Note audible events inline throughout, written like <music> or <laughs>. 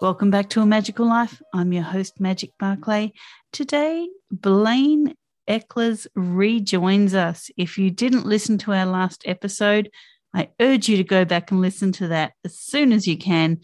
Welcome back to A Magical Life. I'm your host, Magic Barclay. Today, Blaine Oelkers rejoins us. If you didn't listen to our last episode, I urge you to go back and listen to that as soon as you can.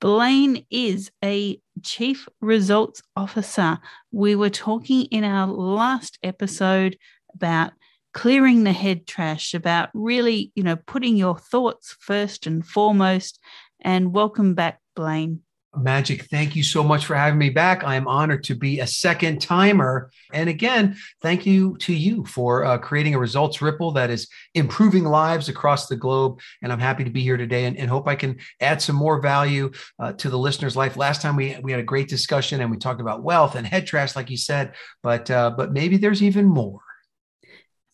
Blaine is a Chief Results Officer. We were talking in our last episode about clearing the head trash, about really, you know, putting your thoughts first and foremost. And welcome back, Blaine. Magic, thank you so much for having me back. I am honored to be a second timer. And again, thank you to you for uh, creating a results ripple that is improving lives across the globe. And I'm happy to be here today and, and hope I can add some more value uh, to the listener's life. Last time we, we had a great discussion and we talked about wealth and head trash, like you said, but, uh, but maybe there's even more.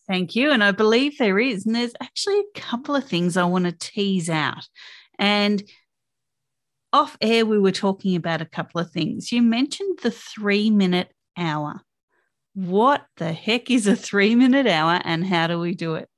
Thank you. And I believe there is. And there's actually a couple of things I want to tease out. And off air, we were talking about a couple of things. You mentioned the three minute hour. What the heck is a three minute hour and how do we do it?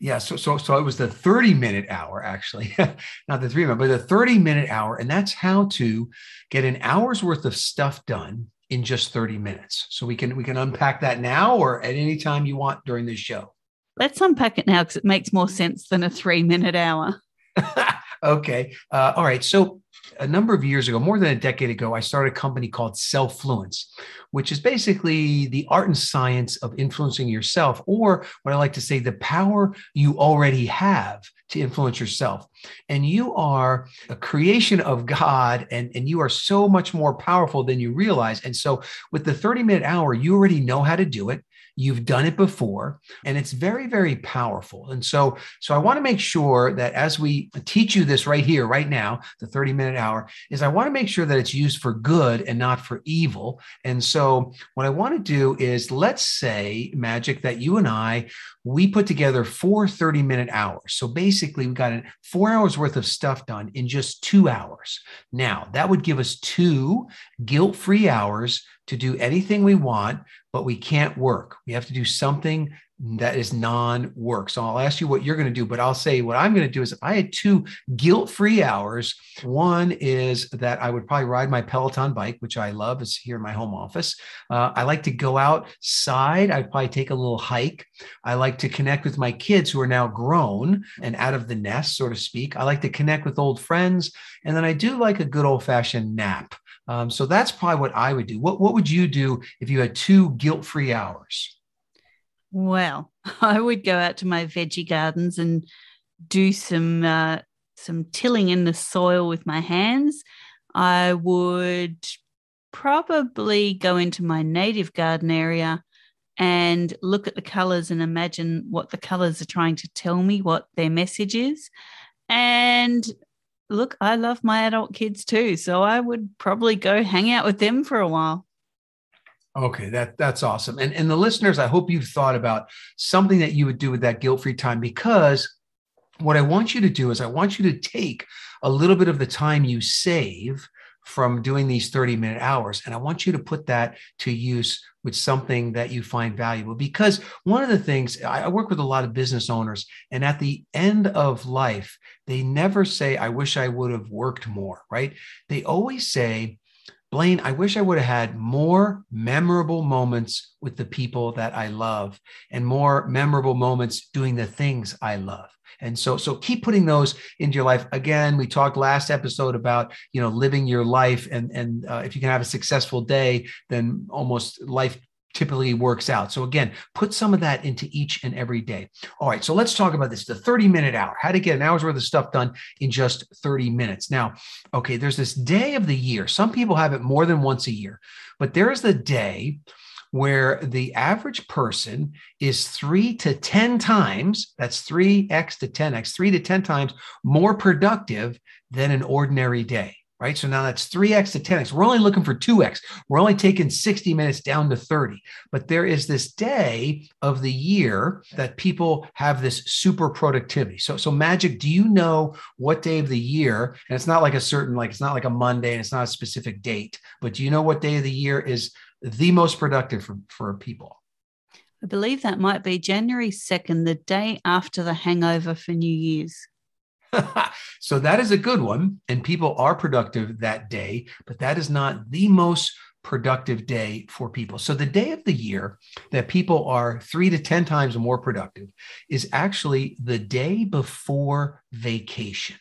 Yeah, so so so it was the 30 minute hour actually, <laughs> not the three minute, but the 30 minute hour. And that's how to get an hour's worth of stuff done in just 30 minutes. So we can we can unpack that now or at any time you want during this show. Let's unpack it now because it makes more sense than a three minute hour. <laughs> okay. Uh, all right. So a number of years ago, more than a decade ago, I started a company called Selffluence, which is basically the art and science of influencing yourself, or what I like to say, the power you already have to influence yourself. And you are a creation of God, and, and you are so much more powerful than you realize. And so, with the 30 minute hour, you already know how to do it. You've done it before, and it's very, very powerful. And so, so I want to make sure that as we teach you this right here, right now, the 30 minute hour, is I want to make sure that it's used for good and not for evil. And so, what I want to do is let's say, Magic, that you and I, we put together four 30 minute hours. So basically, we got four hours worth of stuff done in just two hours. Now, that would give us two guilt free hours to do anything we want, but we can't work. We have to do something that is non work. So I'll ask you what you're going to do, but I'll say what I'm going to do is if I had two guilt free hours, one is that I would probably ride my Peloton bike, which I love, is here in my home office. Uh, I like to go outside. I'd probably take a little hike. I like to connect with my kids who are now grown and out of the nest, so to speak. I like to connect with old friends. And then I do like a good old fashioned nap. Um, so that's probably what I would do. What, what would you do if you had two guilt free hours? Well, <laughs> I would go out to my veggie gardens and do some uh, some tilling in the soil with my hands. I would probably go into my native garden area and look at the colors and imagine what the colors are trying to tell me, what their message is. And look, I love my adult kids too. So I would probably go hang out with them for a while. Okay, that that's awesome. And and the listeners, I hope you've thought about something that you would do with that guilt-free time because what I want you to do is I want you to take a little bit of the time you save from doing these 30 minute hours and I want you to put that to use with something that you find valuable because one of the things I work with a lot of business owners and at the end of life they never say I wish I would have worked more, right? They always say Blaine, I wish I would have had more memorable moments with the people that I love and more memorable moments doing the things I love. And so, so keep putting those into your life. Again, we talked last episode about you know living your life, and and uh, if you can have a successful day, then almost life typically works out. So again, put some of that into each and every day. All right, so let's talk about this, the 30 minute hour, how to get an hour's worth of stuff done in just 30 minutes. Now, okay, there's this day of the year. Some people have it more than once a year, but there is the day where the average person is three to 10 times, that's 3x to 10x, three to 10 times more productive than an ordinary day right? So now that's 3x to 10x. We're only looking for 2x. We're only taking 60 minutes down to 30. But there is this day of the year that people have this super productivity. So, so Magic, do you know what day of the year? And it's not like a certain, like, it's not like a Monday and it's not a specific date, but do you know what day of the year is the most productive for, for people? I believe that might be January 2nd, the day after the hangover for New Year's. <laughs> so that is a good one. And people are productive that day, but that is not the most productive day for people. So the day of the year that people are three to 10 times more productive is actually the day before vacation.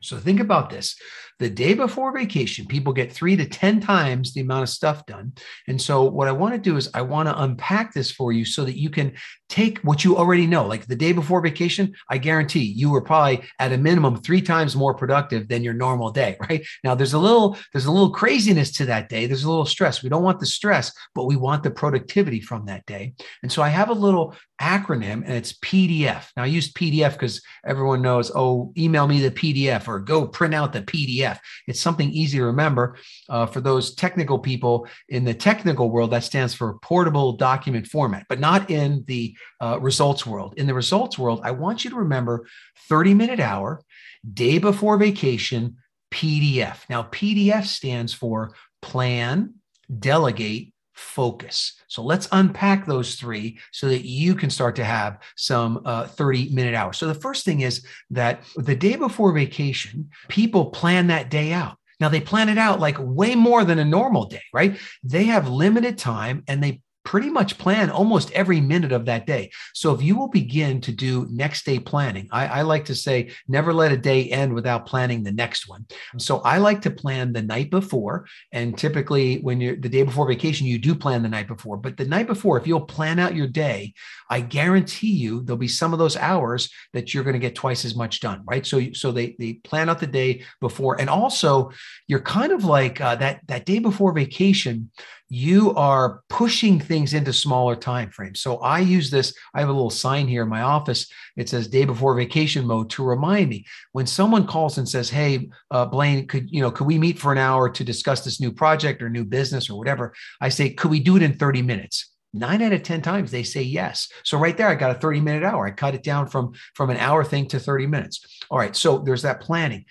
So think about this. The day before vacation, people get three to 10 times the amount of stuff done. And so, what I want to do is, I want to unpack this for you so that you can take what you already know. Like the day before vacation, I guarantee you were probably at a minimum three times more productive than your normal day, <laughs> right? Now, there's a little, there's a little craziness to that day. There's a little stress. We don't want the stress, but we want the productivity from that day. And so, I have a little acronym and it's PDF. Now, I use PDF because everyone knows, oh, email me the PDF or go print out the PDF. PDF. It's something easy to remember. Uh, for those technical people in the technical world, that stands for portable document format, but not in the uh, results world. In the results world, I want you to remember 30 minute hour, day before vacation, PDF. Now, PDF stands for plan, delegate, focus. So let's unpack those three so that you can start to have some uh, 30 minute hours. So the first thing is that the day before vacation, people plan that day out. Now they plan it out like way more than a normal day, right? They have limited time and they pretty much plan almost every minute of that day. So if you will begin to do next day planning, I, I, like to say, never let a day end without planning the next one. So I like to plan the night before. And typically, when you're the day before vacation, you do plan the night before. But the night before, if you'll plan out your day, I guarantee you there'll be some of those hours that you're going to get twice as much done, right? So, so they they plan out the day before, and also you're kind of like uh, that that day before vacation you are pushing things into smaller time frames. So I use this. I have a little sign here in my office. It says day before vacation mode to remind me when someone calls and says, "Hey, uh, Blaine, could you know could we meet for an hour to discuss this new project or new business or whatever?" I say, "Could we do it in 30 minutes?" nine out of 10 times they say yes. So right there, I got a 30 minute hour. I cut it down from, from an hour thing to 30 minutes. All right. So there's that planning.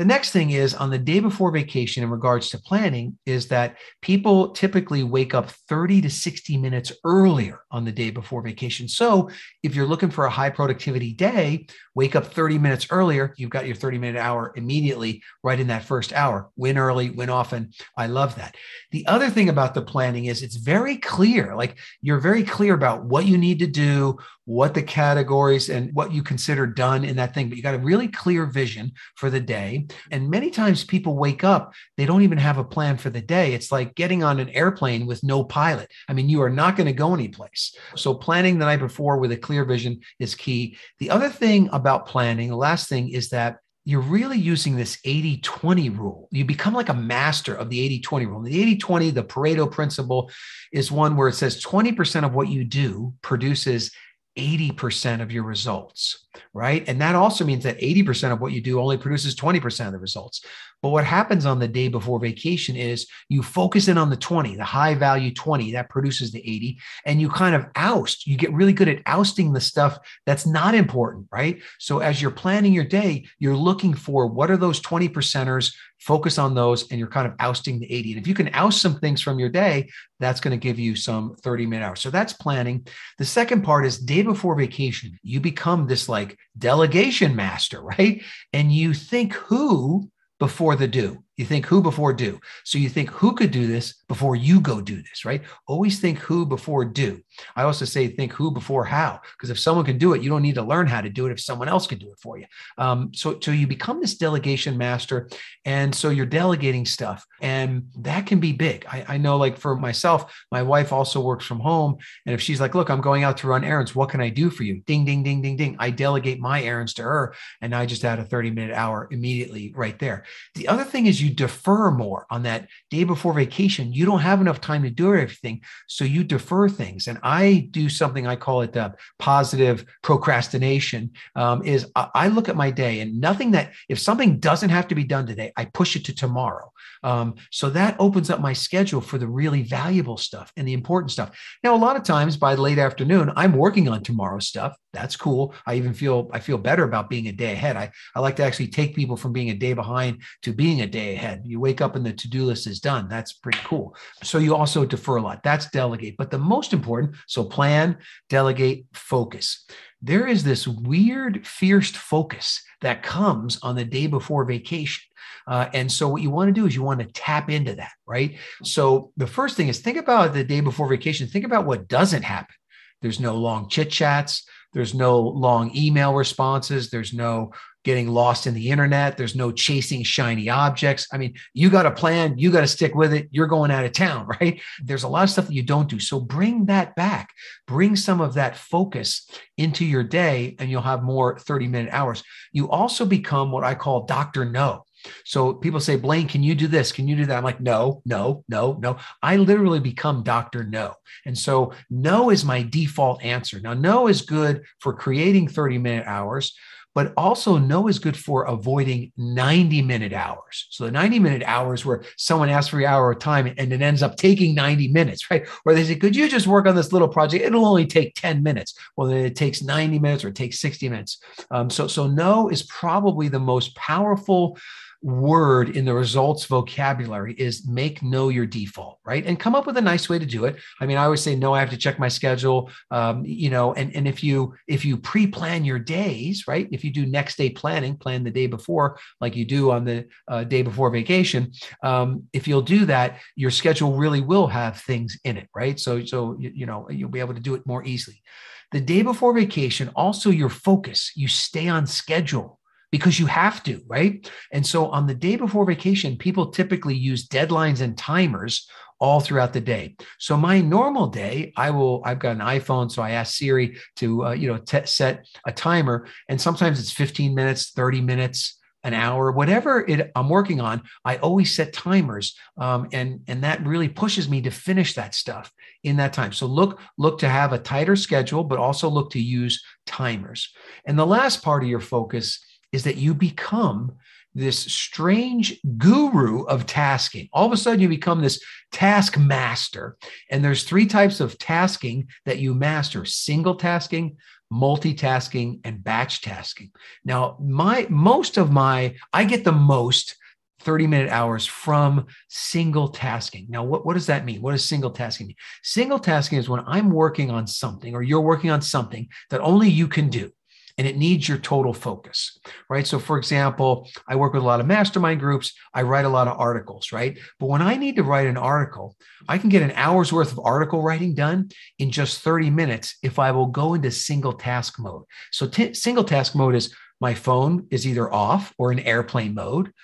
The next thing is on the day before vacation, in regards to planning, is that people typically wake up 30 to 60 minutes earlier on the day before vacation. So if you're looking for a high productivity day, wake up 30 minutes earlier. You've got your 30 minute hour immediately right in that first hour. Win early, win often. I love that. The other thing about the planning is it's very clear. Like you're very clear about what you need to do, what the categories and what you consider done in that thing, but you got a really clear vision for the day. And many times people wake up, they don't even have a plan for the day. It's like getting on an airplane with no pilot. I mean, you are not going to go anyplace. So planning the night before with a clear vision is key. The other thing about planning, the last thing is that you're really using this 80 20 rule. You become like a master of the 80 20 rule. The 80 20, the Pareto principle, is one where it says 20% of what you do produces 80% of your results, right? And that also means that 80% of what you do only produces 20% of the results. But what happens on the day before vacation is you focus in on the 20, the high value 20 that produces the 80, and you kind of oust. You get really good at ousting the stuff that's not important, right? So as you're planning your day, you're looking for what are those 20 percenters, focus on those, and you're kind of ousting the 80. And if you can oust some things from your day, that's going to give you some 30 minute hours. So that's planning. The second part is day before vacation, you become this like delegation master, <laughs> right? And you think who before the do. You think who before do. So you think who could do this before you go do this, right? Always think who before do. I also say think who before how, because if someone can do it, you don't need to learn how to do it if someone else can do it for you. Um, so, so you become this delegation master. And so you're delegating stuff, and that can be big. I, I know, like for myself, my wife also works from home. And if she's like, look, I'm going out to run errands, what can I do for you? Ding, ding, ding, ding, ding. I delegate my errands to her. And I just add a 30 minute hour immediately right there. The other thing is you defer more on that day before vacation. You don't have enough time to do everything. So you defer things. And I do something, I call it uh, positive procrastination, um, is I look at my day and nothing that, if something doesn't have to be done today, I push it to tomorrow. Um, so that opens up my schedule for the really valuable stuff and the important stuff. Now, a lot of times by late afternoon, I'm working on tomorrow's stuff. That's cool. I even feel I feel better about being a day ahead. I, I like to actually take people from being a day behind to being a day ahead. You wake up and the to-do list is done. That's pretty cool. So you also defer a lot. That's delegate. But the most important, so plan, delegate, focus. There is this weird, fierce focus that comes on the day before vacation. Uh, and so what you want to do is you want to tap into that, right? So the first thing is think about the day before vacation. Think about what doesn't happen. There's no long chit chats. There's no long email responses. There's no getting lost in the internet. There's no chasing shiny objects. I mean, you got a plan, you got to stick with it. You're going out of town, <laughs> right? There's a lot of stuff that you don't do. So bring that back. Bring some of that focus into your day, and you'll have more 30 minute hours. You also become what I call Dr. No. So people say, Blaine, can you do this? Can you do that? I'm like, no, no, no, no. I literally become Dr. No. And so no is my default answer. Now, no is good for creating 30 minute hours, but also no is good for avoiding 90 minute hours. So the 90 minute hours where someone asks for your hour of time and it ends up taking 90 minutes, right? Or they say, could you just work on this little project? It'll only take 10 minutes. Well, then it takes 90 minutes or it takes 60 minutes. Um, so, so no is probably the most powerful word in the results vocabulary is make know your default, right? And come up with a nice way to do it. I mean, I always say no, I have to check my schedule. Um, you know, and, and if you if you pre-plan your days, right? If you do next day planning, plan the day before, like you do on the uh, day before vacation. Um, if you'll do that, your schedule really will have things in it, right? So so you, you know you'll be able to do it more easily. The day before vacation, also your focus, you stay on schedule because you have to, right? And so on the day before vacation, people typically use deadlines and timers all throughout the day. So my normal day, I will. I've got an iPhone, so I ask Siri to, uh, you know, t- set a timer, and sometimes it's 15 minutes, 30 minutes, an hour, whatever it I'm working on. I always set timers, um, and and that really pushes me to finish that stuff in that time. So look look to have a tighter schedule, but also look to use timers. And the last part of your focus is that you become this strange guru of tasking. All of a sudden, you become this task master. And there's three types of tasking that you master single tasking, multitasking, and batch tasking. Now, my most of my, I get the most 30 minute hours from single tasking. Now, what, what does that mean? What does single tasking mean? Single tasking is when I'm working on something or you're working on something that only you can do and it needs your total focus, right? So, for example, I work with a lot of mastermind groups. I write a lot of articles, right? But when I need to write an article, I can get an hour's worth of article writing done in just 30 minutes if I will go into single task mode. So, t- single task mode is my phone is either off or in airplane mode,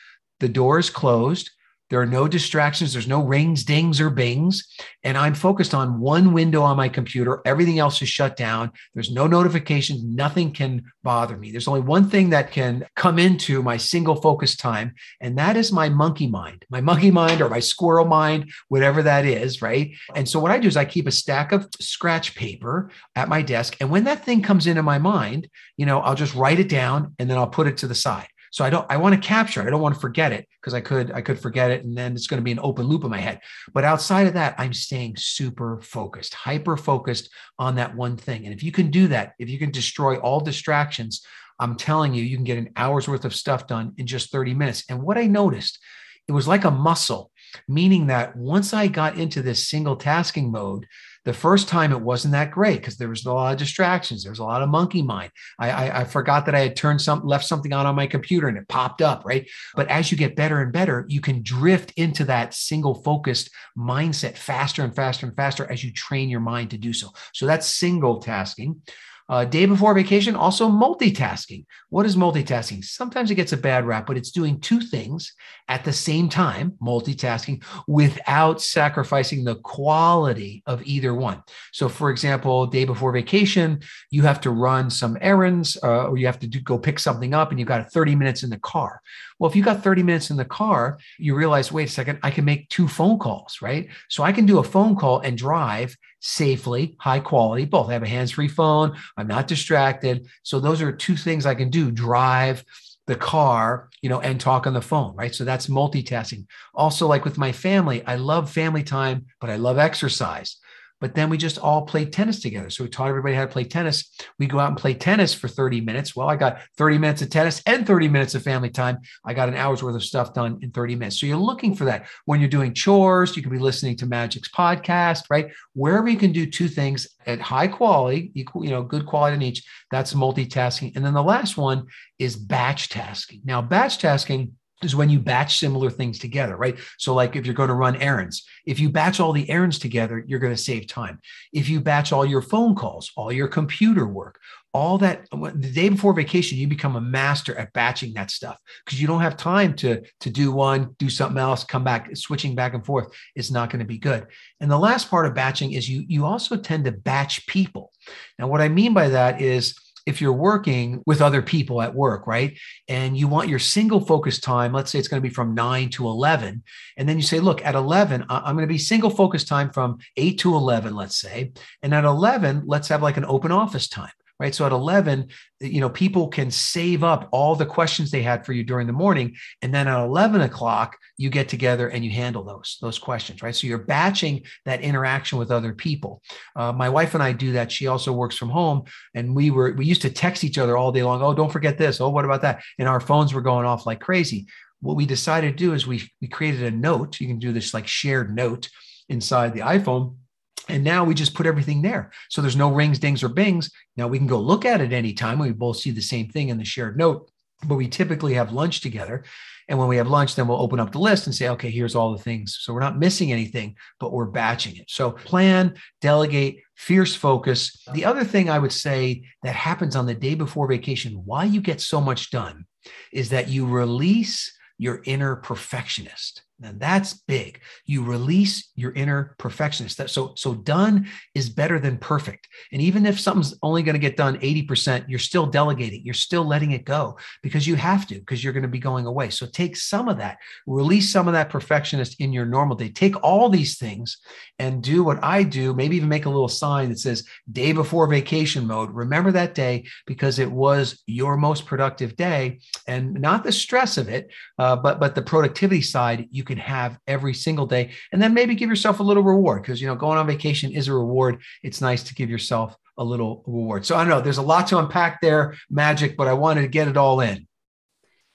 the door is closed, there are no distractions. There's no rings, dings, or bings. And I'm focused on one window on my computer. Everything else is shut down. There's no notifications. Nothing can bother me. There's only one thing that can come into my single focus time, and that is my monkey mind, my monkey mind or my squirrel mind, whatever that is. Right. And so what I do is I keep a stack of scratch paper at my desk. And when that thing comes into my mind, you know, I'll just write it down and then I'll put it to the side. So I don't I want to capture it. I don't want to forget it because I could I could forget it and then it's going to be an open loop in my head. But outside of that, I'm staying super focused, hyper focused on that one thing. And if you can do that, if you can destroy all distractions, I'm telling you, you can get an hour's worth of stuff done in just 30 minutes. And what I noticed, it was like a muscle, meaning that once I got into this single tasking mode, The first time it wasn't that great because there was a lot of distractions. There was a lot of monkey mind. I, I, I forgot that I had turned some, left something on on my computer and it popped up, right? But as you get better and better, you can drift into that single focused mindset faster and faster and faster as you train your mind to do so. So that's single tasking. Uh, day before vacation, also multitasking. What is multitasking? Sometimes it gets a bad rap, but it's doing two things at the same time, multitasking, without sacrificing the quality of either one. So, for example, day before vacation, you have to run some errands uh, or you have to do, go pick something up and you've got 30 minutes in the car. Well, if you've got 30 minutes in the car, you realize, wait a second, I can make two phone calls, right? So I can do a phone call and drive safely, high quality, both. I have a hands free phone. I'm not distracted. So those are two things I can do drive the car, you know, and talk on the phone, right? So that's multitasking. Also, like with my family, I love family time, but I love exercise. But then we just all played tennis together. So we taught everybody how to play tennis. We go out and play tennis for 30 minutes. Well, I got 30 minutes of tennis and 30 minutes of family time. I got an hour's worth of stuff done in 30 minutes. So you're looking for that. When you're doing chores, you can be listening to Magic's podcast, right? Wherever you can do two things at high quality, equal, you know, good quality in each, that's multitasking. And then the last one is batch tasking. Now, batch tasking is when you batch similar things together, right? So, like if you're going to run errands, if you batch all the errands together, you're going to save time. If you batch all your phone calls, all your computer work, all that the day before vacation, you become a master at batching that stuff because you don't have time to, to do one, do something else, come back, switching back and forth. is not going to be good. And the last part of batching is you, you also tend to batch people. Now, what I mean by that is, if you're working with other people at work, right? And you want your single focus time, let's say it's going to be from 9 to 11. And then you say, look, at 11, I'm going to be single focus time from 8 to 11, let's say. And at 11, let's have like an open office time right? So at 11, you know, people can save up all the questions they had for you during the morning. And then at 11 o'clock, you get together and you handle those, those questions, right? So you're batching that interaction with other people. Uh, my wife and I do that. She also works from home and we were, we used to text each other all day long. Oh, don't forget this. Oh, what about that? And our phones were going off like crazy. What we decided to do is we, we created a note. You can do this like shared note inside the iPhone and now we just put everything there. So there's no rings, dings, or bings. Now we can go look at it anytime. We both see the same thing in the shared note, but we typically have lunch together. And when we have lunch, then we'll open up the list and say, okay, here's all the things. So we're not missing anything, but we're batching it. So plan, delegate, fierce focus. The other thing I would say that happens on the day before vacation, why you get so much done, is that you release your inner perfectionist. And that's big. You release your inner perfectionist. That, so, so done is better than perfect. And even if something's only going to get done 80%, you're still delegating. You're still letting it go because you have to, because you're going to be going away. So take some of that, release some of that perfectionist in your normal day. Take all these things and do what I do. Maybe even make a little sign that says day before vacation mode. Remember that day because it was your most productive day and not the stress of it, uh, but, but the productivity side. You can have every single day. And then maybe give yourself a little reward because you know going on vacation is a reward. It's nice to give yourself a little reward. So i know there's a lot to unpack there magic but i wanted to get it all in.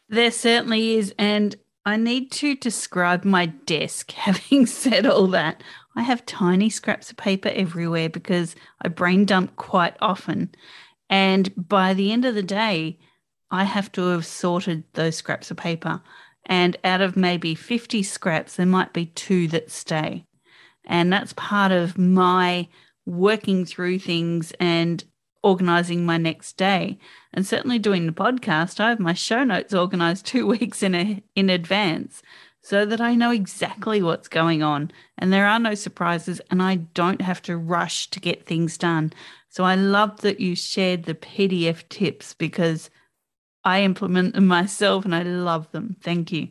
There certainly is and i need to describe my desk <laughs> having said all that. I have tiny scraps of paper everywhere because i brain dump quite often. And by the end of the day I have to have sorted those scraps of paper. And out of maybe 50 scraps, there might be two that stay. And that's part of my working through things and organizing my next day. And certainly doing the podcast, I have my show notes organized <laughs> two weeks in, a, in advance so that I know exactly what's going on and there are no surprises and I don't have to rush to get things done. So I love that you shared the PDF tips because I implement them myself and I love them. Thank you.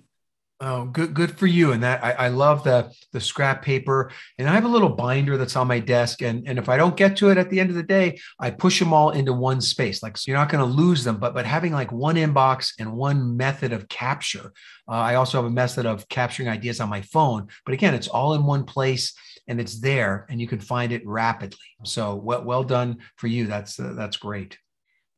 Oh, good, good for you. And that I, I, love the the scrap paper. And I have a little binder that's on my desk. And, and if I don't get to it at the end of the day, I push them all into one space. Like so you're not going to lose them, but but having like one inbox and one method of capture. Uh, I also have a method of capturing ideas on my phone. But again, it's all in one place and it's there, and you can find it rapidly. So well, well done for you. That's uh, that's great.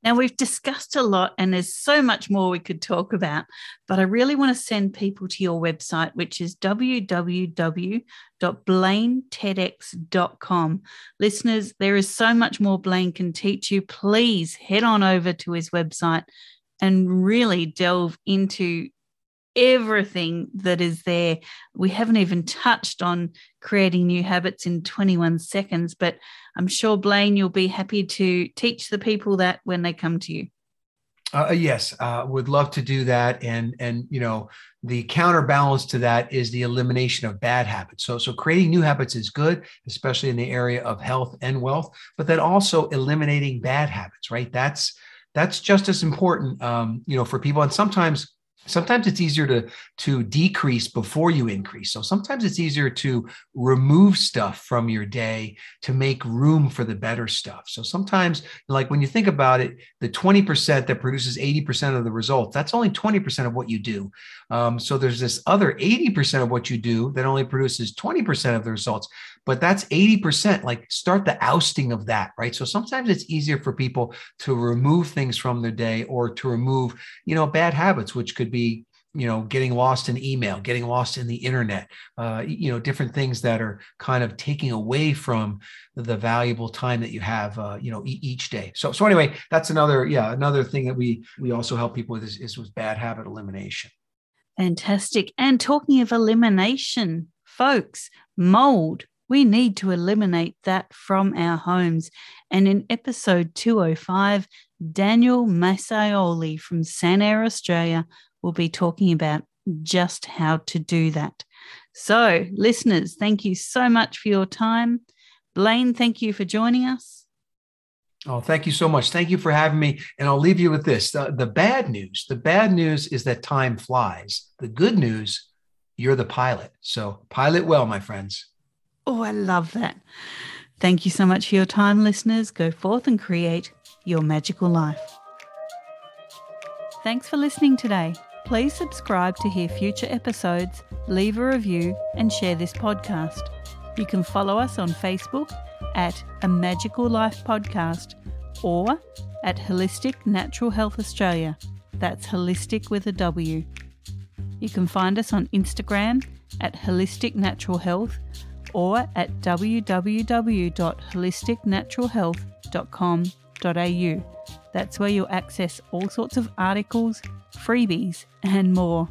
Now, we've discussed a lot and there's so much more we could talk about, but I really want to send people to your website, which is www.blainetedx.com. Listeners, there is so much more Blaine can teach you. Please head on over to his website and really delve into everything that is there. We haven't even touched on creating new habits in 21 seconds, but I'm sure, Blaine, you'll be happy to teach the people that when they come to you. Uh, uh yes, uh, would love to do that, and and you know the counterbalance to that is the elimination of bad habits. So so creating new habits is good, especially in the area of health and wealth, but then also eliminating bad habits, right? That's that's just as important, um, you know, for people. And sometimes sometimes it's easier to to decrease before you increase. So sometimes it's easier to remove stuff from your day to make room for the better stuff. So sometimes like when you think about it the 20% that produces 80% of the results that's only 20% of what you do. Um, so there's this other 80% of what you do that only produces 20% of the results but that's 80% like start the ousting of that right? So sometimes it's easier for people to remove things from their day or to remove you know bad habits which could be you know getting lost in email getting lost in the internet uh, you know different things that are kind of taking away from the valuable time that you have uh, you know e- each day. So so anyway that's another yeah another thing that we we also help people with is, is with bad habit elimination. Fantastic. And talking of elimination folks mold. We need to eliminate that from our homes. And in episode 205, Daniel Masaioli from Sanair Australia will be talking about just how to do that. So, listeners, thank you so much for your time. Blaine, thank you for joining us. Oh, thank you so much. Thank you for having me. And I'll leave you with this the, the bad news the bad news is that time flies. The good news, you're the pilot. So, pilot well, my friends. Oh, I love that. Thank you so much for your time, listeners. Go forth and create your magical life. Thanks for listening today. Please subscribe to hear future episodes, leave a review, and share this podcast. You can follow us on Facebook at A Magical Life Podcast or at Wholistic Natural Health Australia. That's holistic with a W. You can find us on Instagram at Wholistic Natural Health or at www.wholisticnaturalhealth.com.au. That's where you'll access all sorts of articles, freebies, and more.